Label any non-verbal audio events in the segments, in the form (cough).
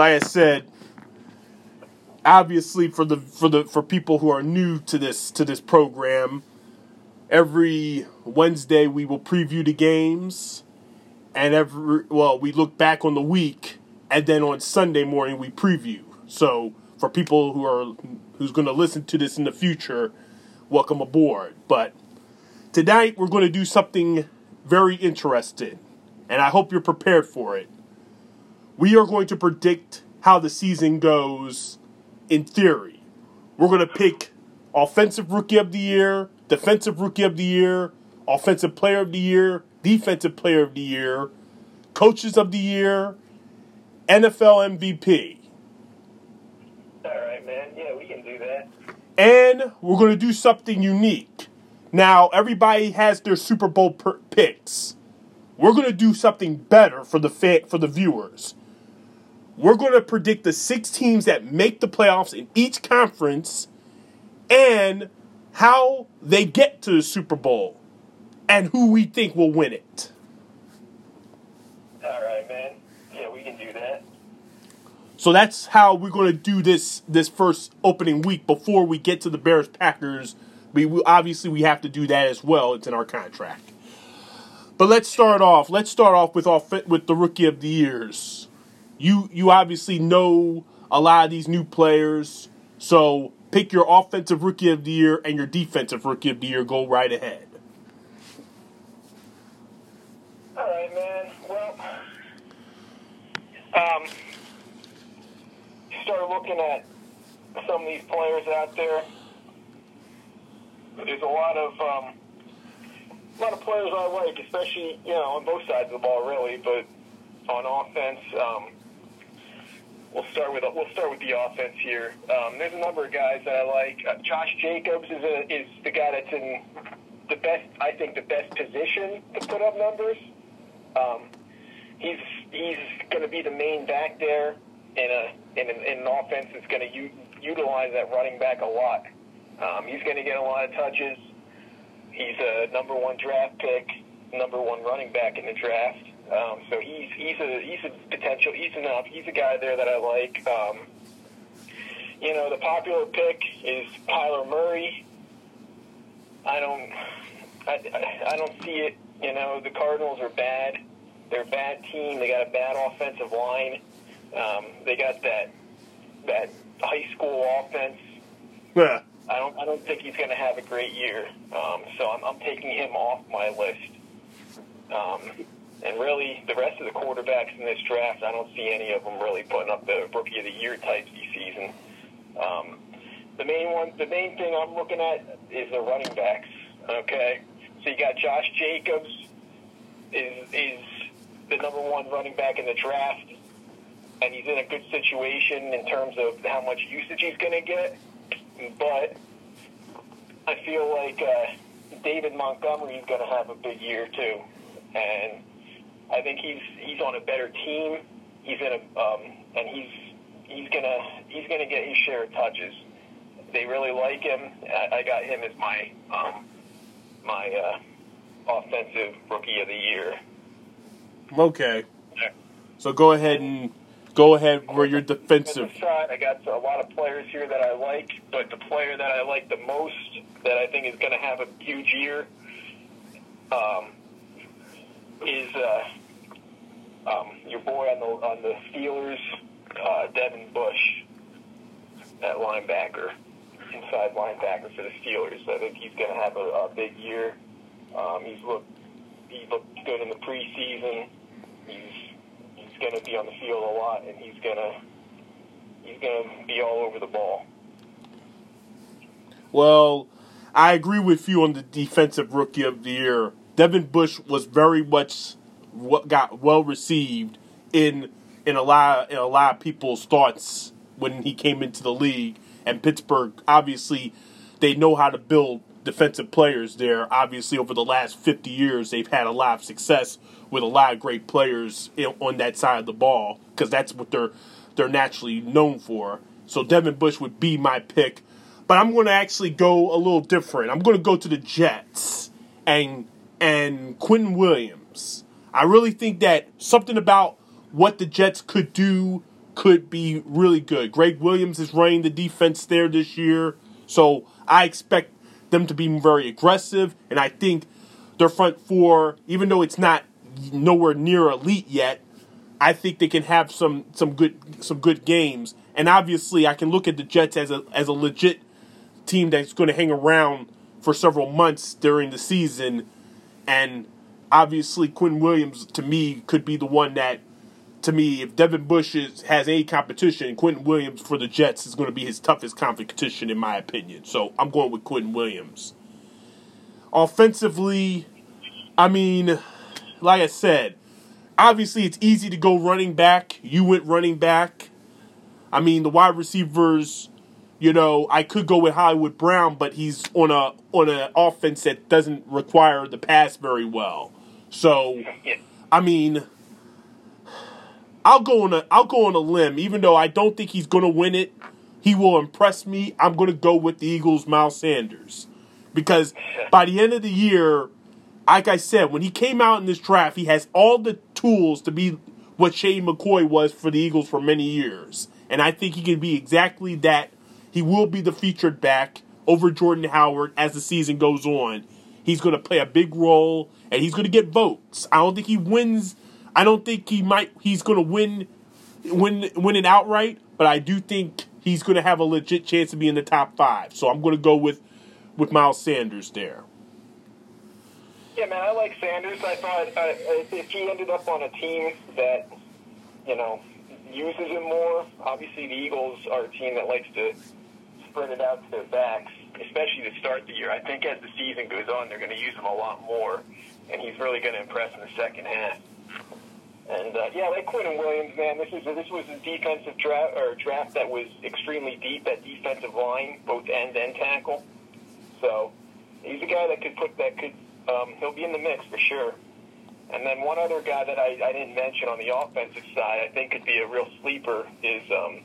like I said, obviously for the for the for people who are new to this to this program, every Wednesday we will preview the games, and every well we look back on the week, and then on Sunday morning we preview. So for people who are who's going to listen to this in the future, welcome aboard. But tonight we're going to do something very interesting, and I hope you're prepared for it. We are going to predict how the season goes in theory. We're going to pick offensive rookie of the year, defensive rookie of the year, offensive player of the year, defensive player of the year, coaches of the year, NFL MVP. All right, man. Yeah, we can do that. And we're going to do something unique. Now, everybody has their Super Bowl per- picks. We're going to do something better for the fa- for the viewers. We're going to predict the six teams that make the playoffs in each conference and how they get to the Super Bowl and who we think will win it. All right, man. Yeah, we can do that. So that's how we're going to do this this first opening week before we get to the Bears Packers. We, we obviously we have to do that as well. It's in our contract. But let's start off. Let's start off with off with the rookie of the years. You you obviously know a lot of these new players. So pick your offensive rookie of the year and your defensive rookie of the year. Go right ahead. All right, man. Well, um, start looking at some of these players out there. There's a lot of um, a lot of players I like, especially you know on both sides of the ball, really. But on offense, um, we'll start with we'll start with the offense here. Um, there's a number of guys that I like. Uh, Josh Jacobs is a, is the guy that's in the best, I think, the best position to put up numbers. Um, he's he's going to be the main back there in a in an, in an offense that's going to u- utilize that running back a lot. Um, he's going to get a lot of touches. He's a number one draft pick, number one running back in the draft. Um, so he's he's a he's a potential. He's enough. He's a guy there that I like. Um, you know, the popular pick is Kyler Murray. I don't I, I, I don't see it. You know, the Cardinals are bad. They're a bad team. They got a bad offensive line. Um, they got that that high school offense. Yeah. I don't I don't think he's going to have a great year. Um, so I'm, I'm taking him off my list. Um, and really, the rest of the quarterbacks in this draft, I don't see any of them really putting up the rookie of the year type season. Um, the main one, the main thing I'm looking at is the running backs. Okay, so you got Josh Jacobs is is the number one running back in the draft, and he's in a good situation in terms of how much usage he's going to get. But I feel like uh, David Montgomery is going to have a big year too, and I think he's he's on a better team. He's in a um, and he's he's gonna he's gonna get his share of touches. They really like him. I, I got him as my um, my uh, offensive rookie of the year. Okay. So go ahead and go ahead for your defensive. Side, I got a lot of players here that I like, but the player that I like the most, that I think is going to have a huge year, um, is uh, um, your boy on the on the Steelers, uh, Devin Bush, that linebacker, inside linebacker for the Steelers. I think he's going to have a, a big year. Um, he's looked he looked good in the preseason. He's he's going to be on the field a lot, and he's going to he's going to be all over the ball. Well, I agree with you on the defensive rookie of the year. Devin Bush was very much what got well received in in a lot in a lot of people's thoughts when he came into the league. And Pittsburgh, obviously, they know how to build defensive players there. Obviously, over the last 50 years, they've had a lot of success with a lot of great players on that side of the ball because that's what they're they're naturally known for. So Devin Bush would be my pick, but I'm going to actually go a little different. I'm going to go to the Jets and and Quinnen Williams. I really think that something about what the Jets could do could be really good. Greg Williams is running the defense there this year, so I expect them to be very aggressive, and I think their front four, even though it's not nowhere near elite yet, I think they can have some some good some good games. And obviously, I can look at the Jets as a as a legit team that's going to hang around for several months during the season. And obviously, Quinn Williams to me could be the one that, to me, if Devin Bush is, has any competition, Quinnen Williams for the Jets is going to be his toughest competition in my opinion. So I'm going with Quinnen Williams. Offensively, I mean, like I said, obviously it's easy to go running back. You went running back. I mean, the wide receivers, you know, I could go with Hollywood Brown, but he's on a on an offense that doesn't require the pass very well. So, I mean, I'll go on a I'll go on a limb, even though I don't think he's going to win it. He will impress me. I'm going to go with the Eagles' Miles Sanders because by the end of the year, like I said, when he came out in this draft, he has all the tools to be what Shady McCoy was for the Eagles for many years. And I think he can be exactly that. He will be the featured back over Jordan Howard as the season goes on. He's going to play a big role and he's going to get votes. I don't think he wins. I don't think he might. He's going to win, win, win it outright. But I do think he's going to have a legit chance to be in the top five. So I'm going to go with with Miles Sanders there. Yeah, man, I like Sanders. I thought uh, if he ended up on a team that, you know, uses him more, obviously the Eagles are a team that likes to spread it out to their backs, to start the year. I think as the season goes on, they're going to use him a lot more, and he's really going to impress in the second half. And uh, yeah, like Quinnen Williams, man, this is this was a defensive draft or draft that was extremely deep at defensive line, both end and tackle. So he's a guy that could put that could um, he'll be in the mix for sure. And then one other guy that I, I didn't mention on the offensive side, I think could be a real sleeper is um,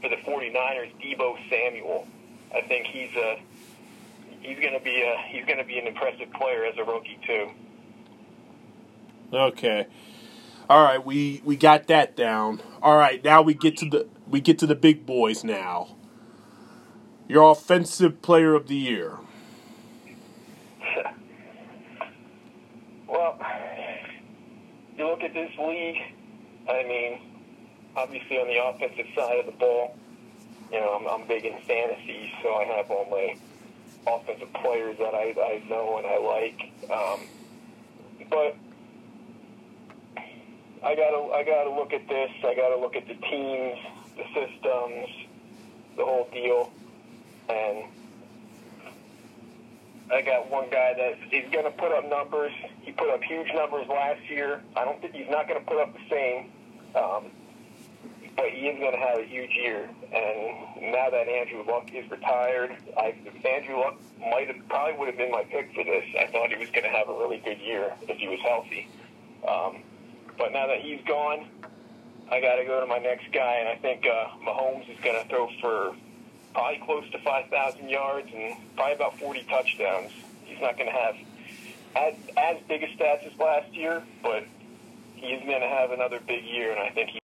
for the 49ers, Deebo Samuel. I think he's a he's going to be a he's going to be an impressive player as a rookie too. Okay. All right, we we got that down. All right, now we get to the we get to the big boys now. Your offensive player of the year. (laughs) Well, you look at this league, I mean, obviously on the offensive side of the ball, you know, I'm, I'm big in fantasy, so I have all my offensive players that I, I know and I like. Um, but I gotta I gotta look at this. I gotta look at the teams, the systems, the whole deal, and I got one guy that he's to put up numbers. He put up huge numbers last year. I don't think he's not to put up the same, um, but he is going to have a huge year. And now that Andrew Luck is retired, I, Andrew Luck might have probably would have been my pick for this. I thought he was going to have a really good year if he was healthy. Um, but now that he's gone, I got to go to my next guy, and I think uh, Mahomes is going to throw for probably close to 5,000 yards and probably about 40 touchdowns. He's not going to have as, as big a stats as last year, but he's going to have another big year, and I think he